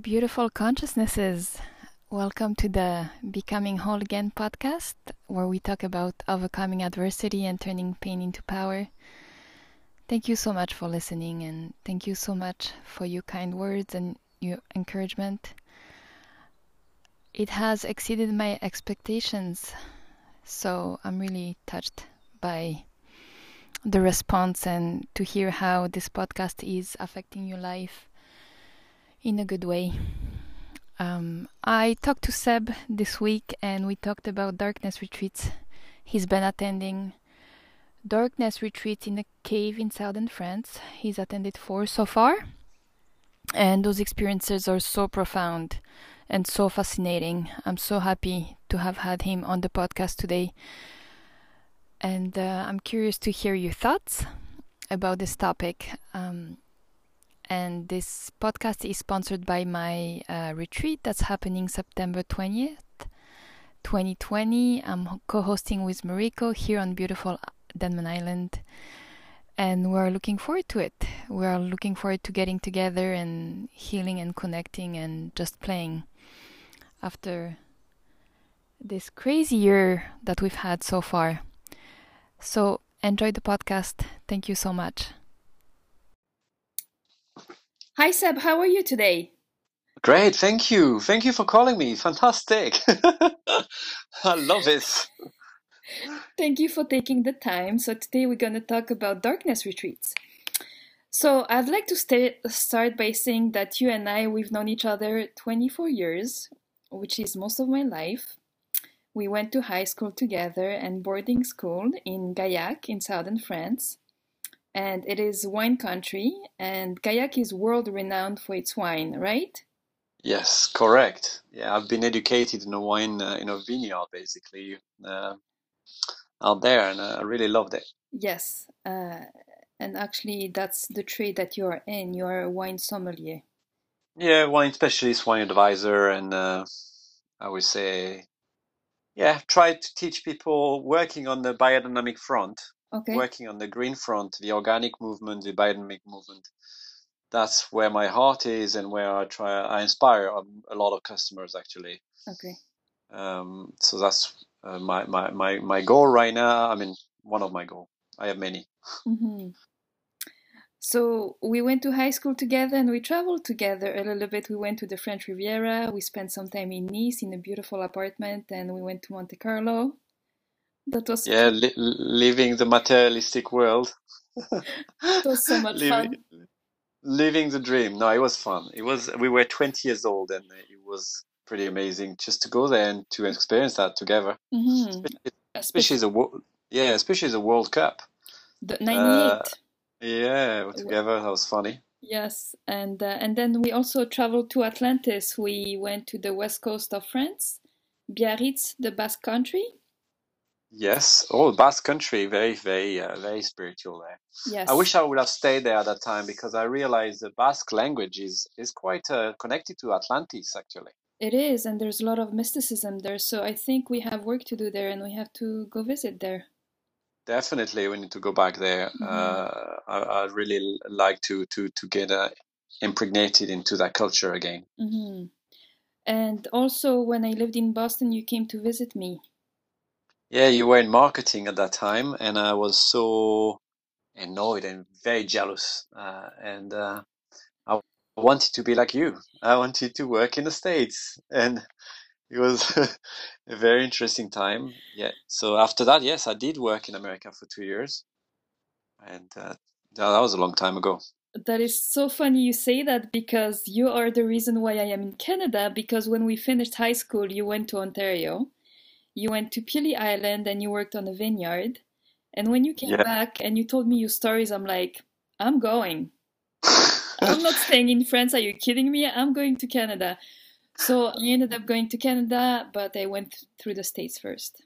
Beautiful consciousnesses. Welcome to the Becoming Whole Again podcast, where we talk about overcoming adversity and turning pain into power. Thank you so much for listening, and thank you so much for your kind words and your encouragement. It has exceeded my expectations, so I'm really touched by the response and to hear how this podcast is affecting your life in a good way. Um, I talked to Seb this week and we talked about darkness retreats. He's been attending darkness retreats in a cave in southern France. He's attended four so far. And those experiences are so profound and so fascinating. I'm so happy to have had him on the podcast today. And uh, I'm curious to hear your thoughts about this topic. Um, and this podcast is sponsored by my uh, retreat that's happening September 20th, 2020. I'm co hosting with Mariko here on beautiful Denman Island. And we're looking forward to it. We're looking forward to getting together and healing and connecting and just playing after this crazy year that we've had so far. So enjoy the podcast. Thank you so much. Hi, Seb. How are you today? Great, thank you. Thank you for calling me. Fantastic. I love it. Thank you for taking the time. So, today we're going to talk about darkness retreats. So, I'd like to start by saying that you and I, we've known each other 24 years, which is most of my life. We went to high school together and boarding school in Gaillac in southern France and it is wine country, and Gaillac is world renowned for its wine, right? Yes, correct. Yeah, I've been educated in a wine uh, in a vineyard basically uh, out there, and uh, I really loved it. Yes, uh, and actually, that's the trade that you're in. You're a wine sommelier. Yeah, wine specialist, wine advisor, and uh, I would say, yeah, try to teach people working on the biodynamic front okay. working on the green front, the organic movement, the biodynamic movement. That's where my heart is, and where I try. I inspire a, lot of customers actually. Okay. Um, so that's uh, my, my my my goal right now. I mean, one of my goal. I have many. Mm-hmm. So we went to high school together and we traveled together a little bit. We went to the French Riviera. We spent some time in Nice in a beautiful apartment, and we went to Monte Carlo. That was yeah, li- living the materialistic world. it was so much living, fun. Living the dream. No, it was fun. It was. We were 20 years old, and it was pretty amazing just to go there and to experience that together. Mm-hmm. Especially, especially the yeah, especially the World Cup. The 98. Uh, yeah, together that was funny. Yes, and uh, and then we also traveled to Atlantis. We went to the west coast of France, Biarritz, the Basque Country, Yes, oh, Basque Country, very, very, uh, very spiritual there. Yes. I wish I would have stayed there at that time because I realized the Basque language is is quite uh, connected to Atlantis, actually. It is, and there's a lot of mysticism there. So I think we have work to do there, and we have to go visit there. Definitely, we need to go back there. Mm-hmm. Uh, I, I really like to to to get uh, impregnated into that culture again. Mm-hmm. And also, when I lived in Boston, you came to visit me. Yeah, you were in marketing at that time, and I was so annoyed and very jealous. Uh, and uh, I wanted to be like you. I wanted to work in the States, and it was a very interesting time. Yeah. So after that, yes, I did work in America for two years, and uh, that was a long time ago. That is so funny you say that because you are the reason why I am in Canada. Because when we finished high school, you went to Ontario you went to Pelee Island and you worked on a vineyard. And when you came yeah. back and you told me your stories, I'm like, I'm going. I'm not staying in France. Are you kidding me? I'm going to Canada. So I ended up going to Canada, but I went through the States first.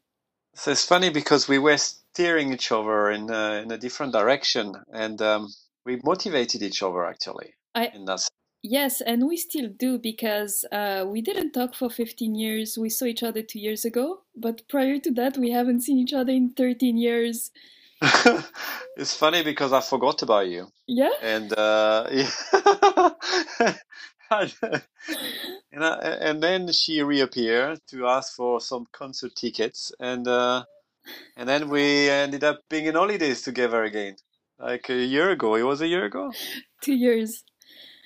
So it's funny because we were steering each other in a, in a different direction and um, we motivated each other actually. I, in that Yes, and we still do because uh, we didn't talk for 15 years. We saw each other two years ago, but prior to that, we haven't seen each other in 13 years. it's funny because I forgot about you. Yeah. And uh, yeah. and, I, and then she reappeared to ask for some concert tickets, and uh, and then we ended up being in holidays together again, like a year ago. It was a year ago. Two years.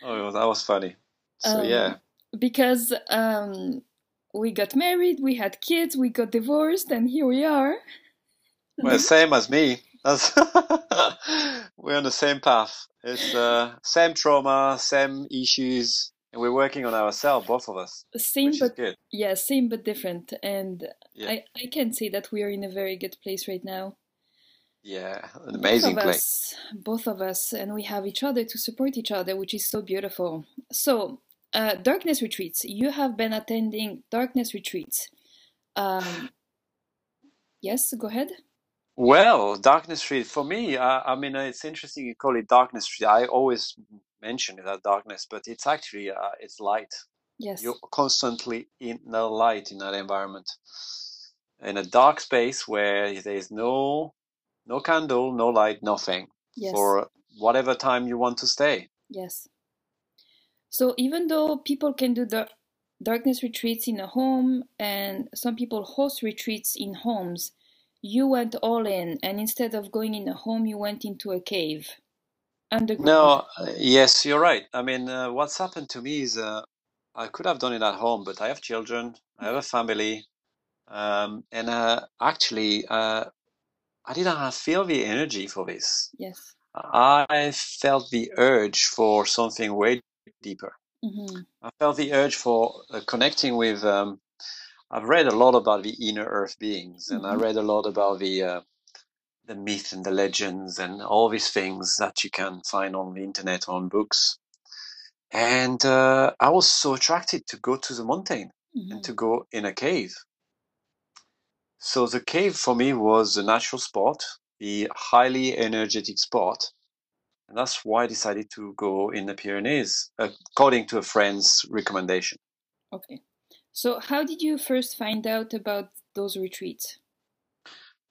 Oh, that was funny. So Um, yeah, Because um, we got married, we had kids, we got divorced, and here we are. well, same as me. That's we're on the same path. It's uh, same trauma, same issues, and we're working on ourselves, both of us, Same, but good. yeah, same but different. And Yeah. I, I can say that we are in a very good place right now. Yeah, an Both amazing of place. us, both of us, and we have each other to support each other, which is so beautiful. So, uh, darkness retreats. You have been attending darkness retreats. Um, yes, go ahead. Well, Darkness retreat for me, uh, I mean, uh, it's interesting you call it Darkness retreat. I always mention that darkness, but it's actually uh, it's light. Yes. You're constantly in the light in that environment, in a dark space where there's no no candle, no light, nothing Yes. for whatever time you want to stay. Yes. So even though people can do the darkness retreats in a home and some people host retreats in homes, you went all in and instead of going in a home, you went into a cave underground. No, yes, you're right. I mean, uh, what's happened to me is uh, I could have done it at home, but I have children, I have a family, um, and uh, actually, uh, I didn't have, feel the energy for this. Yes. I felt the urge for something way deeper. hmm I felt the urge for uh, connecting with. Um, I've read a lot about the inner earth beings, and I Mhm. read a lot about the uh, the myth and the legends and all these things that you can find on the internet or on books. And uh, I was so attracted to go to the mountain and hmm to go in a cave. So the cave for me was a natural spot, the highly energetic spot. And that's why I decided to go in the Pyrenees, according to a friend's recommendation. Okay. So how did you first find out about those retreats?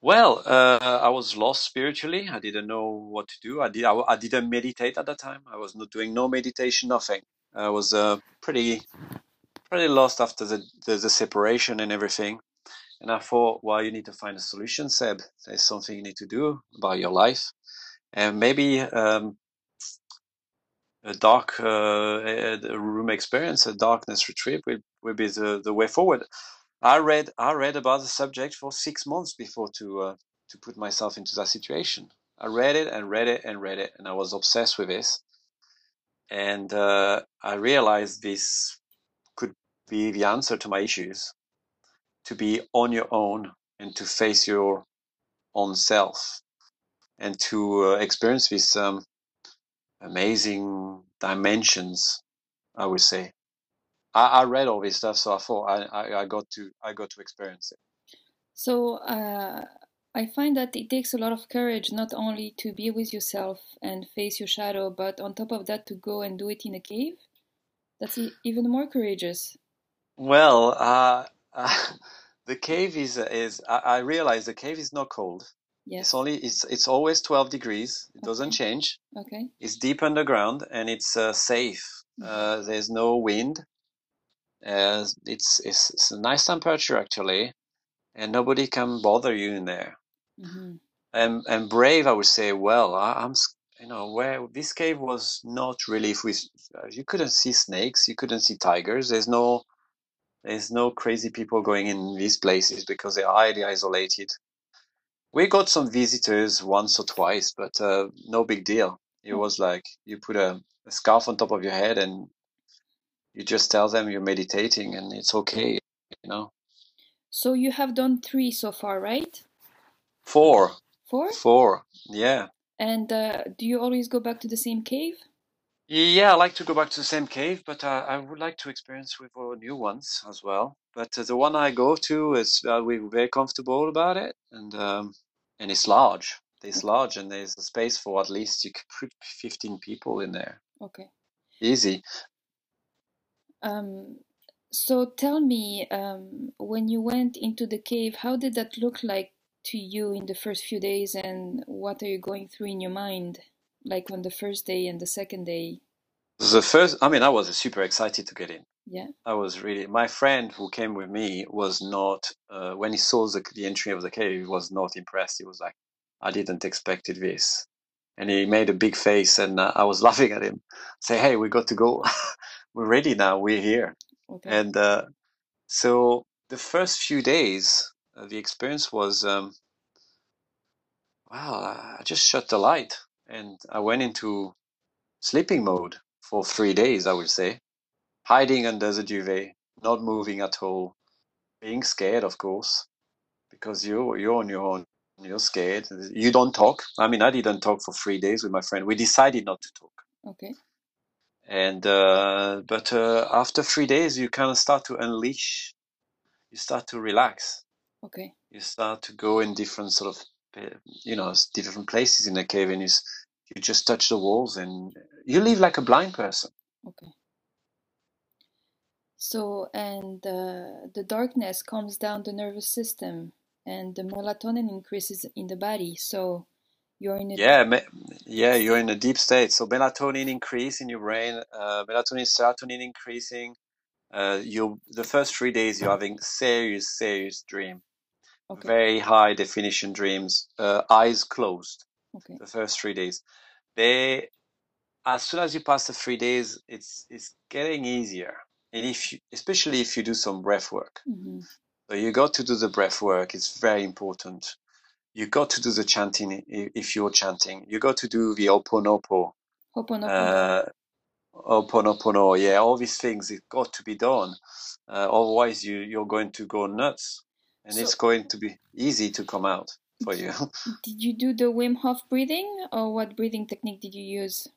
Well, uh, I was lost spiritually. I didn't know what to do. I did. I, I didn't meditate at that time. I was not doing no meditation, nothing. I was uh, pretty, pretty lost after the, the the separation and everything. And I thought, well, you need to find a solution, Seb. There's something you need to do about your life, and maybe um, a dark uh, a room experience, a darkness retreat, will will be the the way forward. I read I read about the subject for six months before to uh, to put myself into that situation. I read it and read it and read it, and I was obsessed with this. And uh, I realized this could be the answer to my issues: to be on your own and to face your own self, and to uh, experience these um, amazing dimensions. I would say. I, I read all this stuff, so I thought I, I, I got to I got to experience it. So uh, I find that it takes a lot of courage not only to be with yourself and face your shadow, but on top of that to go and do it in a cave. That's even more courageous. Well, uh, the cave is is I, I realize the cave is not cold. Yes. It's only it's it's always 12 degrees. It doesn't change. Okay. It's deep underground and it's uh, safe. Uh, there's no wind. Uh, it's, it's it's a nice temperature actually, and nobody can bother you in there. hmm And and brave, I would say. Well, I, I'm you know where this cave was not really. If we you couldn't see snakes, you couldn't see tigers. There's no there's no crazy people going in these places because they're highly isolated. We got some visitors once or twice, but uh, no big deal. It Oh. was like you put a, a scarf on top of your head and you just tell them you're meditating and it's okay, you know. So you have done three so far, right? Four, Four? four, yeah. And uh, do you always go back to the same cave? Yeah, I like to go back to the same cave, but uh, I would like to experience with uh, new ones as well. But uh, the one I go to is uh, we're very comfortable about it, and um, and it's large. It's large, and there's a space for at least you could put 15 people in there. Okay. Easy. Um, so tell me, um, when you went into the cave, how did that look like to you in the first few days, and what are you going through in your mind, like on the first day and the second day? the first. I mean, I was super excited to get in. Yeah. I was really. My friend who came with me was not. Uh, when he saw the, the entry of the cave, he was not impressed. He was like, "I didn't expected this," and he made a big face, and uh, I was laughing at him. Say, "Hey, we got to go. We're ready now. We're here." Okay. And uh, so the first few days, uh, the experience was, um, wow, I just shut the light and I went into sleeping mode for three days, I would say, hiding under the duvet, not moving at all, being scared, of course, because you you're on your own. You're scared. You don't talk. I mean, I didn't talk for three days with my friend. We decided not to talk. okay. and uh, but uh, after three days you kind of start to unleash you start to relax Okay. you start to go in different sort of you know different places in the cave and you, you just touch the walls and you live like a blind person Okay. So, and uh, the darkness calms down the nervous system, and the melatonin increases in the body. So, you're in a yeah me- yeah you're in a deep state so melatonin increase in your brain uh, melatonin serotonin increasing uh, you the first three days you're having serious serious dream okay. very high definition dreams uh, eyes closed Okay. the first three days. They as soon as you pass the three days it's it's getting easier. And if you, especially if you do some breath work. Hmm so you got to do the breath work it's very important. You got to do the chanting if you're chanting. You got to do the oponopo Ho'oponopono. uh oponopono yeah all these things it got to be done. Uh, otherwise you you're going to go nuts and So- it's going to be easy to come out for you Did you do the Wim Hof breathing, or what breathing technique did you use?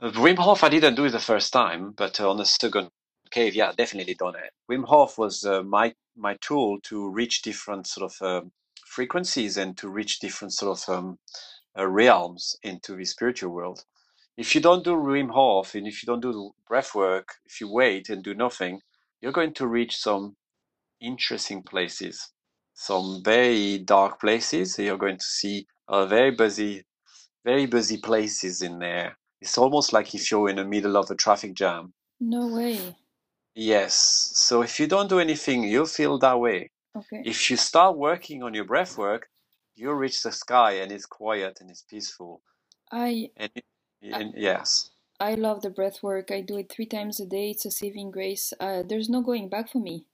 Uh, Wim Hof, I didn't do it the first time, but uh, on the second cave, yeah, definitely done it. Wim Hof was uh, my my tool to reach different sort of um, frequencies and to reach different sort of um, uh, realms into the spiritual world. If you don't do Wim Hof and if you don't do breath work, if you wait and do nothing, you're going to reach some interesting places, some very dark places. So You're going to see uh, very busy, very busy places in there. It's almost like if you're in the middle of a traffic jam. No way. Yes. So if you don't do anything, you'll feel that way. Okay. If you start working on your breath work, you'll reach the sky and it's quiet and it's peaceful. I And, and yes. I love the breath work. I do it three times a day. It's a saving grace. Uh, there's no going back for me.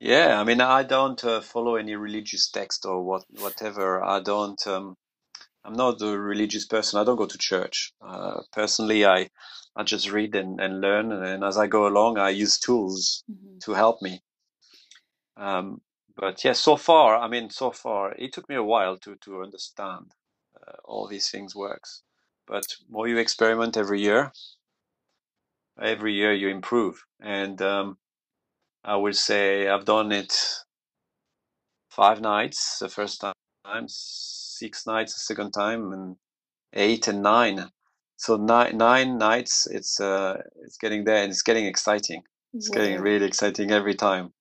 Yeah, I mean, I don't uh, follow any religious text or what, whatever. I don't. Um, I'm not a religious person. I don't go to church. Uh, personally, I I just read and, and learn, and as I go along, I use tools hmm to help me. Um, but yeah, so far, I mean, so far, it took me a while to to understand uh, all these things works. But more you experiment every year, every year you improve. And um, I would say I've done it five nights the first time, six nights the second time, and eight and nine. So nine nine nights. It's uh it's getting there and it's getting exciting. It's getting really exciting every time.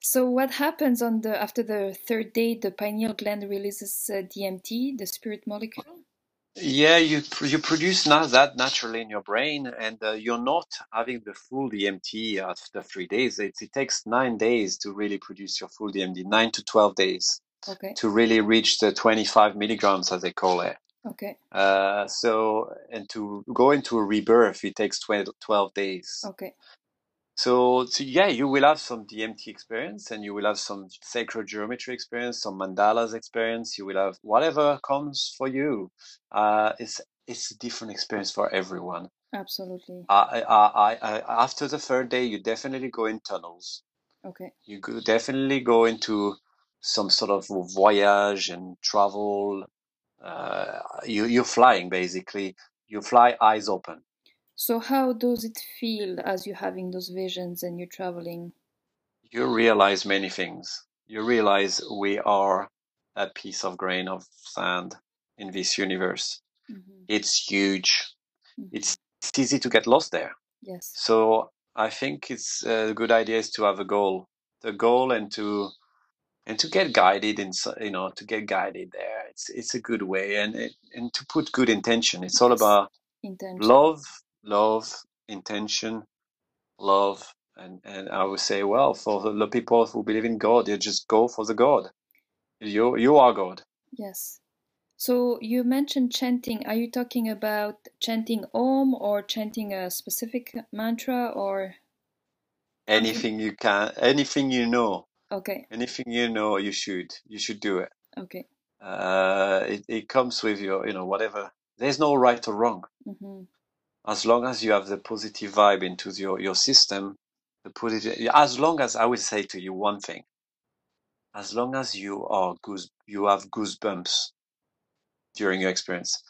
So what happens on the after the third day? The pineal gland releases uh, DMT, the spirit molecule. Yeah, you pr- you produce na that naturally in your brain, and uh, you're not having the full DMT after three days. It, it takes nine days to really produce your full DMT, nine to twelve days Okay. to really reach the 25 milligrams, as they call it. Okay. Uh, so, and to go into a rebirth, it takes 20, 12 days. Okay. So, so yeah, you will have some DMT experience and you will have some sacred geometry experience, some mandalas experience. You will have whatever comes for you. Uh, it's it's a different experience for everyone. Absolutely. I, I, I, I, after the third day, you definitely go in tunnels. Okay. You could definitely go into some sort of voyage and travel. Uh, you you're flying basically. You fly eyes open. So how does it feel as you're having those visions and you're traveling? you realize many things. You realize we are a piece of grain of sand in this universe. hmm It's huge. hmm It's, it's easy to get lost there. Yes. So I think it's a good idea is to have a goal, the goal, and to and to get guided in you know to get guided there. It's it's a good way and it, and to put good intention. It's all about Intention. love, love, intention, love, and and I would say, well, for the, the people who believe in God, you just go for the God. You you are God. Yes. So you mentioned chanting. Are you talking about chanting Om or chanting a specific mantra or Anything you can, anything you know, okay, anything you know, you should you should do it. okay. Uh, it it comes with your you know whatever. There's no right or wrong. hmm as long as you have the positive vibe into your, your system, the positive, as long as I would say to you one thing, as long as you are goose, you have goosebumps during your experience,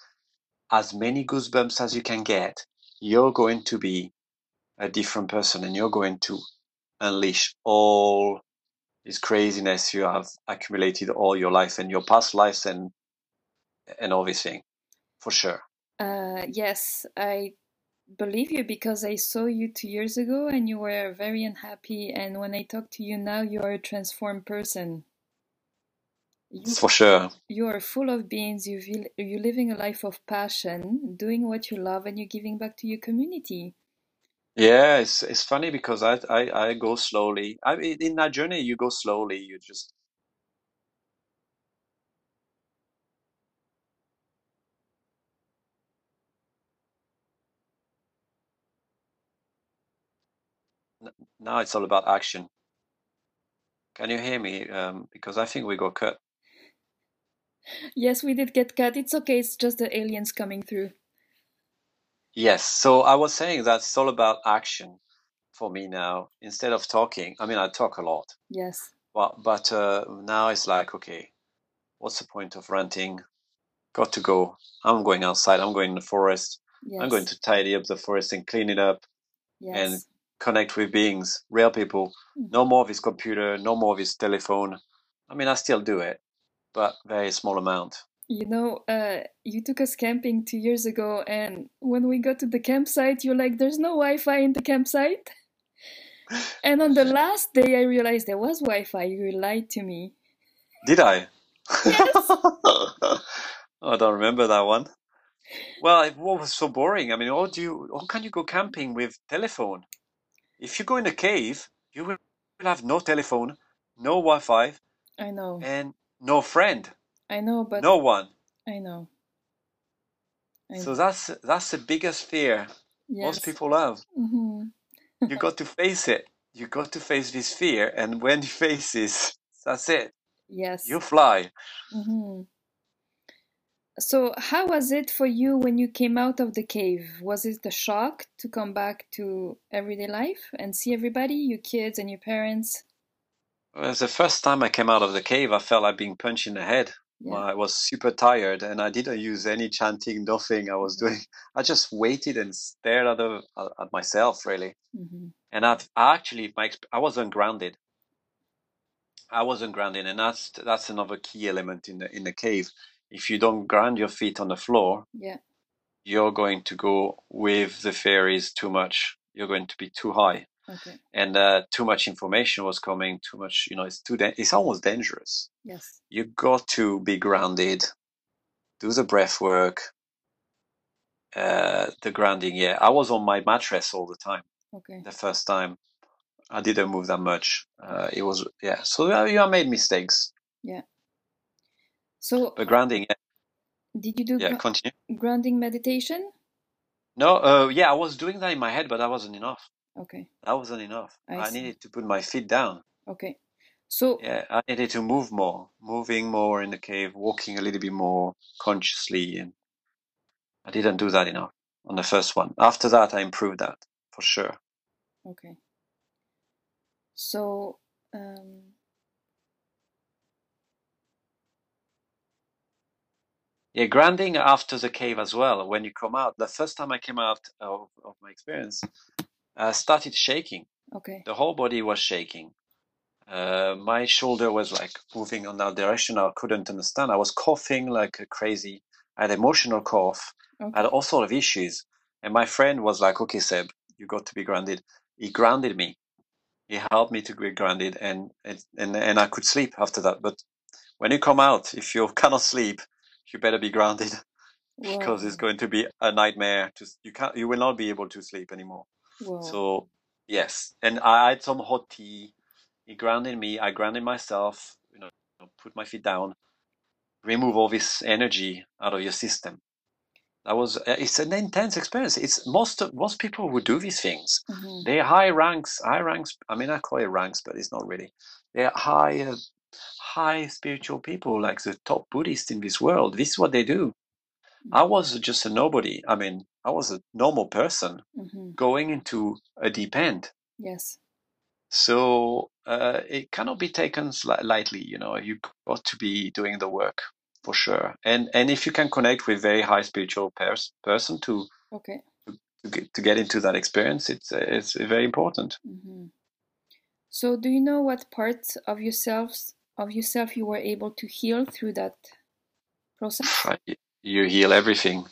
as many goosebumps as you can get, you're going to be a different person and you're going to unleash all this craziness you have accumulated all your life and your past lives and and everything for sure. Uh, yes, I believe you because I saw you two years ago and you were very unhappy. And when I talk to you now, you are a transformed person. You, For sure. you are full of beings. You feel you're living a life of passion, doing what you love, and you're giving back to your community. Yeah, it's it's funny because I I, I go slowly. I in that journey, you go slowly. You just now it's all about action. Can you hear me? Um, because I think we got cut. Yes, we did get cut. It's okay. It's just the aliens coming through. Yes. So I was saying that it's all about action for me now. Instead of talking, I mean, I talk a lot, Yes. but but uh, now it's like, okay, what's the point of ranting? Got to go. I'm going outside. I'm going in the forest. I'm going to tidy up the forest and clean it up. Yes. and Yes. Connect with beings, real people. Mhm. No more of his computer, no more of his telephone. I mean, I still do it, but very small amount. You know, uh, you took us camping two years ago, and when we got to the campsite, you're like, "There's no Wi-Fi in the campsite." And on the last day, I realized there was Wi-Fi. You lied to me. Did I? Yes. I don't remember that one. Well, it was so boring. I mean, how do you, how can you go camping with telephone? If you go in a cave, you will have no telephone, no Wi-Fi, I know. and no friend, I know, but no one. I know. I So know. that's that's the biggest fear most people have. hmm you got to face it. You got to face this fear, and when you face this, that's it. Yes. You fly. hmm So, how was it for you when you came out of the cave? Was it a shock to come back to everyday life and see everybody, your kids and your parents? Was the first time I came out of the cave. I felt like being punched in the head. Yeah. I was super tired, and I didn't use any chanting, nothing. I was doing. I just waited and stared at the, at myself, really. hmm And I've I actually, my I wasn't grounded. I wasn't grounded, and that's that's another key element in the in the cave. If you don't ground your feet on the floor, Yeah. you're going to go with the fairies too much. You're going to be too high. Okay. and uh, too much information was coming. Too much, you know, it's too. Da- it's almost dangerous. Yes. You got to be grounded. Do the breath work. Uh, the grounding. Yeah, I was on my mattress all the time. Okay. The first time, I didn't move that much. Uh, it was yeah. So uh, you have made mistakes, So, grounding. Yeah, did you do yeah continue. grounding meditation? No, uh, yeah, I was doing that in my head, but that wasn't enough. Okay. That wasn't enough. I I needed to put my feet down. Okay. So, Yeah, I needed to move more, moving more in the cave, walking a little bit more consciously, and I didn't do that enough on the first one. After that, I improved that for sure. okay. So, um, Yeah, grounding after the cave as well. When you come out, the first time I came out of, of my experience, I started shaking. okay. The whole body was shaking. Uh, my shoulder was like moving on that direction. I couldn't understand. I was coughing like a crazy. I had emotional cough. I had all sort of issues. And my friend was like, "Okay, Seb, you got to be grounded." He grounded me. He helped me to be grounded, and and and, and I could sleep after that. But when you come out, if you cannot sleep, you better be grounded. because it's going to be a nightmare. To you can't, you will not be able to sleep anymore. Whoa. So yes, and I had some hot tea. It grounded me. I grounded myself. You know, put my feet down, remove all this energy out of your system. That was uh, it's an intense experience. It's most most people who do these things. Mhm. They're high ranks, high ranks. I mean, I call it ranks, but it's not really. They're high, uh, high spiritual people, like the top Buddhists in this world. This is what they do. I was just a nobody. I mean, I was a normal person Mhm. going into a deep end. Yes. So uh, it cannot be taken lightly. You know, you got to be doing the work for sure. And and if you can connect with very high spiritual pers- person to Okay. to get, to get into that experience, it's it's very important. hmm So, do you know what parts of yourselves of yourself you were able to heal through that process? I- You heal everything.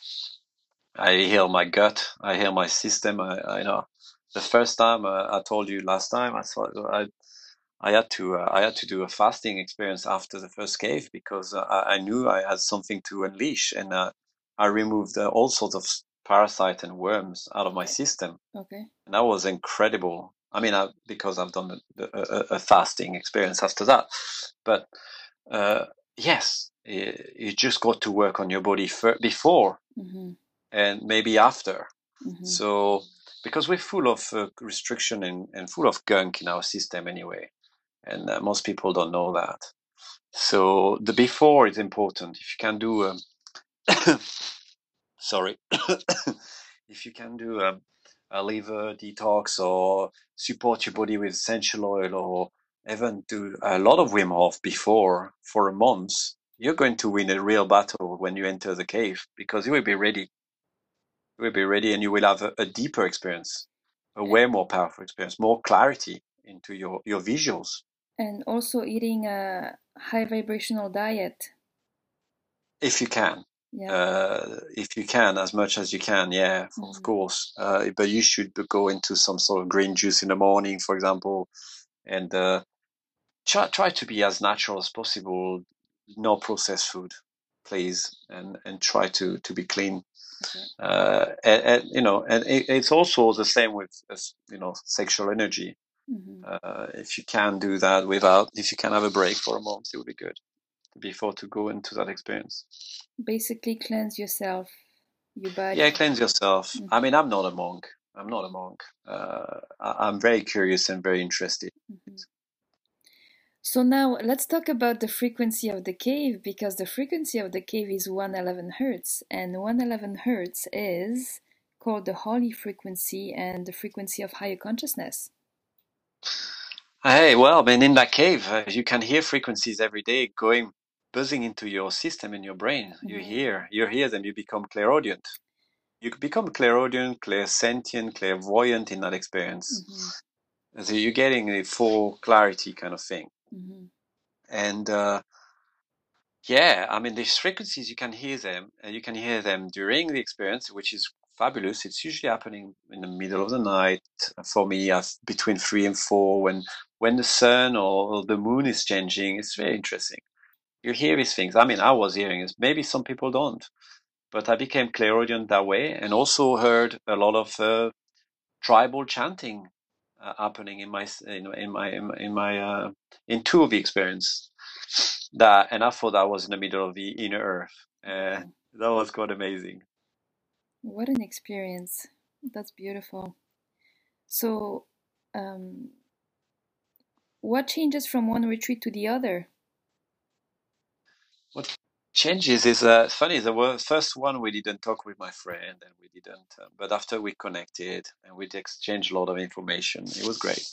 I heal my gut. I heal my system. I, I know. The first time uh, I told you last time, I thought I I had to uh, I had to do a fasting experience after the first cave because uh, I, I knew I had something to unleash, and uh, I removed uh, all sorts of parasites and worms out of my system, Okay. and that was incredible. I mean, I, because I've done a, a, a fasting experience after that, but uh, yes, you, you just got to work on your body fir- before hmm and maybe after. hmm So, because we're full of uh, restriction and, and full of gunk in our system anyway, and uh, most people don't know that. So the before is important. If you can do, um, sorry, if you can do um, a liver detox or support your body with essential oil or even do a lot of Wim Hof before for a month, you're going to win a real battle when you enter the cave because you will be ready. You will be ready and you will have a, a deeper experience, a way more powerful experience, more clarity into your, your visuals. And also eating a high vibrational diet. If you can. Yeah. uh, if you can, as much as you can, yeah, of Mhm. course. Uh, but you should go into some sort of green juice in the morning, for example, and uh, try try to be as natural as possible. No processed food, please, and and try to to be clean. Okay. Uh, and, and you know, and it, it's also the same with you know sexual energy. hmm Uh, if you can do that without, if you can have a break for a month, it would be good before to go into that experience. Basically, cleanse yourself, your body. Yeah, cleanse yourself. Mhm. I mean, I'm not a monk. I'm not a monk. Uh, I- I'm very curious and very interested. Mhm. So now let's talk about the frequency of the cave because the frequency of the cave is 111 hertz, and 111 hertz is called the holy frequency and the frequency of higher consciousness. Hey, well, man, in that cave, uh, you can hear frequencies every day going, buzzing into your system in your brain. You Mhm. hear, you hear them, you become clairaudient. You become clairaudient, clairsentient, clairvoyant in that experience. Mhm. So you're getting a full clarity kind of thing. Mhm. And uh, yeah, I mean, these frequencies, you can hear them, and you can hear them during the experience, which is fabulous. It's usually happening in the middle of the night for me, between three and four, when when the sun or the moon is changing. It's very interesting. You hear these things. I mean, I was hearing this. Maybe some people don't, but I became clairaudient that way, and also heard a lot of uh, tribal chanting uh, happening in my in, in my in my, uh, in two of the experience that and i thought i was in the middle of the inner earth uh, Wow. that was quite amazing What an experience. That's beautiful. So, um, what changes from one retreat to the other? Changes is uh, funny the first one we didn't talk with my friend and we didn't uh, but after we connected and we exchanged a lot of information it was great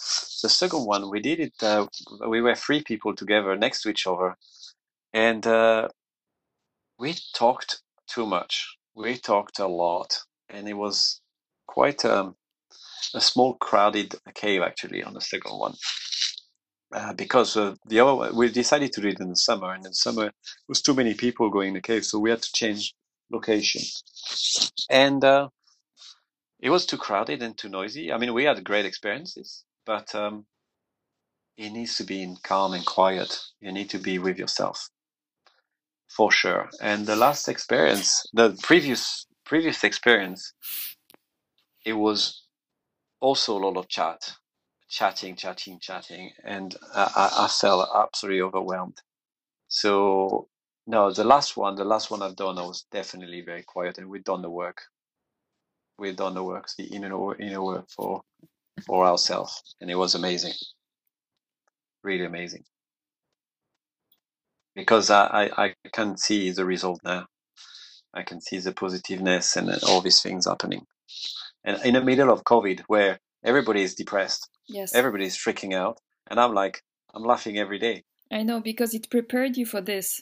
the second one we did it uh, we were three people together next to each other and uh, we talked too much. We talked a lot, and it was quite um, a small, crowded cave actually on the second one. Uh, because uh, the other we decided to do it in the summer, and in summer it was too many people going in the cave, so we had to change location. And uh, it was too crowded and too noisy. I mean, we had great experiences, but um, it needs to be in calm and quiet. You need to be with yourself. for sure. And the last experience, the previous previous experience, it was also a lot of chat, chatting, chatting, chatting, and I, I felt absolutely overwhelmed. So no, the last one, the last one I've done, I was definitely very quiet, and we've done the work. We've done the work, the inner inner work for for ourselves, and it was amazing, really amazing. Because I, I, I can see the result now. I can see the positiveness and all these things happening. And in the middle of COVID, where everybody is depressed, Yes. everybody is freaking out, and I'm like, I'm laughing every day. I know because it prepared you for this.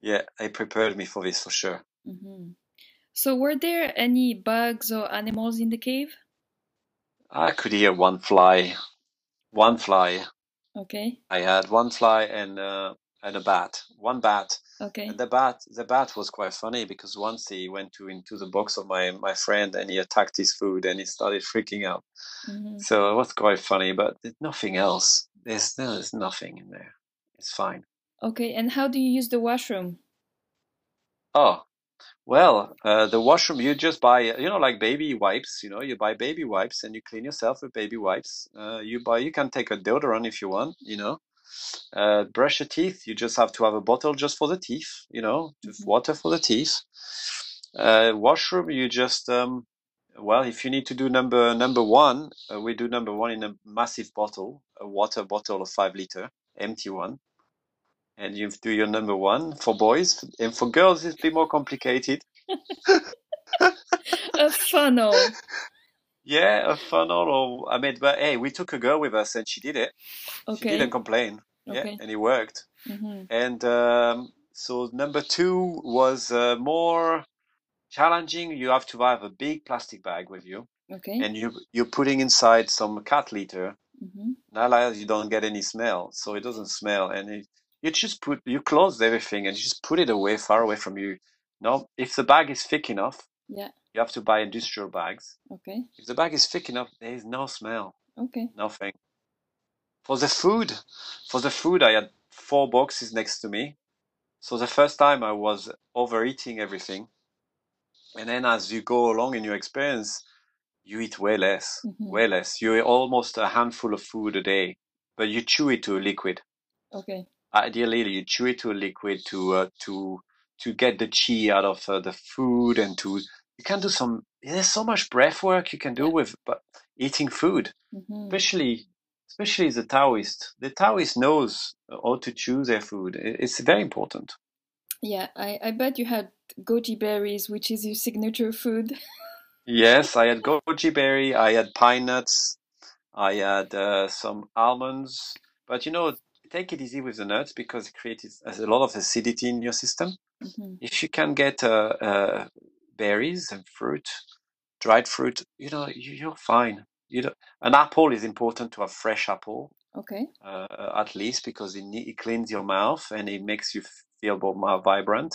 Yeah, it prepared me for this for sure. hmm So, were there any bugs or animals in the cave? I could hear one fly, one fly. Okay. I had one fly and uh, and a bat, one bat. Okay. And the bat, the bat was quite funny because once he went to into the box of my my friend and he attacked his food and he started freaking out. hmm So it was quite funny, but nothing else. There's no, there's nothing in there. It's fine. Okay. And how do you use the washroom? Oh, well, uh, the washroom you just buy, you know, like baby wipes. You know, you buy baby wipes and you clean yourself with baby wipes. Uh, you buy, you can take a deodorant if you want. You know, uh, brush your teeth. You just have to have a bottle just for the teeth. You know, Mhm. water for the teeth. Uh, washroom, you just um, well, if you need to do number number one, uh, we do number one in a massive bottle, a water bottle of five liter, empty one. And you do your number one for boys, and for girls it's a bit more complicated. A funnel. Yeah, a funnel or I mean, but hey, we took a girl with us and she did it. She didn't complain. Yeah, Okay. and it worked. hmm And um, so number two was uh, more challenging. You have to have a big plastic bag with you, Okay. and you you're putting inside some cat litter. hmm Now like you don't get any smell, so it doesn't smell, and it, you just put you close everything and you just put it away, far away from you. No, if the bag is thick enough, Yeah. You have to buy industrial bags. Okay. If the bag is thick enough, there is no smell. Okay. Nothing. For the food, for the food, I had four boxes next to me. So the first time I was overeating everything. And then as you go along in your experience, you eat way less, Mhm. way less. You eat almost a handful of food a day, but you chew it to a liquid. Okay. Ideally, you chew it to a liquid to uh, to to get the chi out of uh, the food and to you can do some. There's so much breath work you can do with but eating food hmm especially especially the Taoist. The Taoist knows how to choose their food. It's very important. Yeah. I, I bet you had goji berries, which is your signature food. Yes, I had goji berry, I had pine nuts, I had uh, some almonds, but you know, take it easy with the nuts because it creates a lot of acidity in your system. hmm If you can get a, uh, berries and fruit, dried fruit, you know, you, you're fine. You don't, an apple is important to have fresh apple. Okay. uh, at least because it, it cleans your mouth and it makes you feel more, more vibrant.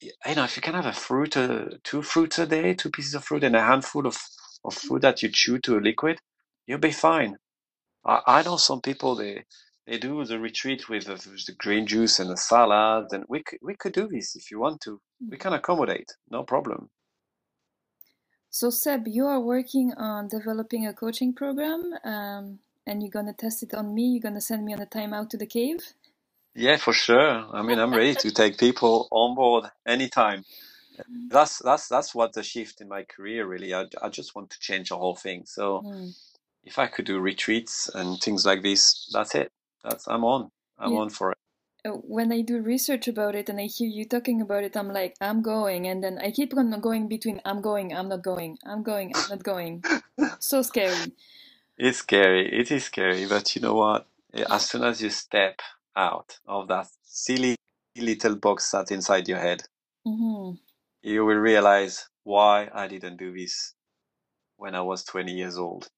You know, if you can have a fruit, uh, two fruits a day, two pieces of fruit, and a handful of, of food that you chew to a liquid, you'll be fine. I, I know some people they they do the retreat with the, green juice and the salad, and we could, we could do this if you want to. We can accommodate, no problem. So, Seb, you are working on developing a coaching program, um, and you're gonna test it on me. You're gonna send me on a timeout to the cave. Yeah, for sure. I mean, I'm ready to take people on board anytime. That's that's that's what the shift in my career really. I I just want to change the whole thing. So Mm. if I could do retreats and things like this, that's it. That's I'm on. I'm Yeah. on for it. Uh, When I do research about it and I hear you talking about it, I'm like, I'm going, and then I keep on going between I'm going, I'm not going, I'm going, I'm not going. So scary. It's scary. It is scary, but you know what? As soon as you step out of that silly little box that's inside your head, hmm you will realize why I didn't do this when I was 20 years old.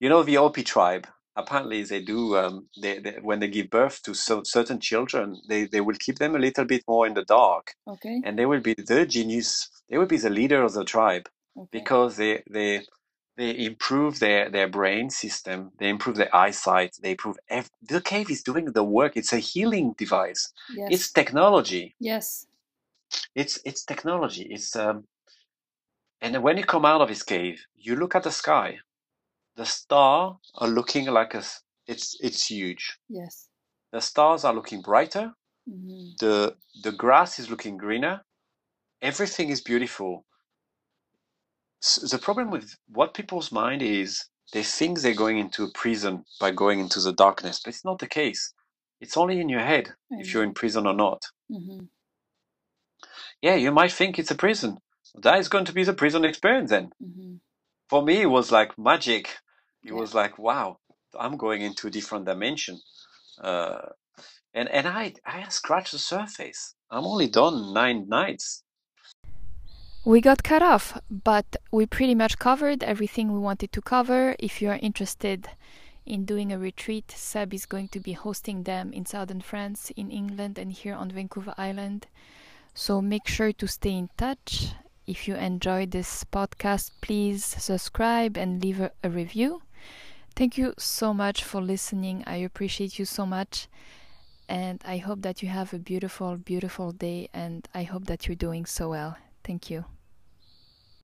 You know, the Hopi tribe, apparently they do, um, they, they, when they give birth to so, certain children, they, they will keep them a little bit more in the dark Okay. and they will be the genius, they will be the leader of the tribe Okay. because they, they, they improve their, their brain system, they improve their eyesight, they improve. Ev- the cave is doing the work. It's a healing device. Yes. It's technology. yes. It's it's technology. It's um, and when you come out of this cave, you look at the sky. The stars are looking like a, it's it's huge. Yes. The stars are looking brighter. hmm The the grass is looking greener. Everything is beautiful. S- the problem with what people's mind is they think they're going into a prison by going into the darkness, but it's not the case. It's only in your head if you're in prison or not. hmm Yeah, you might think it's a prison. That is going to be the prison experience then. hmm For me, it was like magic. It Yeah. was like, wow, I'm going into a different dimension. Uh, and and I I scratched the surface. I'm only done nine nights. We got cut off, but we pretty much covered everything we wanted to cover. If you are interested in doing a retreat, Seb is going to be hosting them in southern France, in England, and here on Vancouver Island. So make sure to stay in touch. If you enjoyed this podcast, please subscribe and leave a, a review. Thank you so much for listening. I appreciate you so much. And I hope that you have a beautiful, beautiful day. And I hope that you're doing so well. Thank you.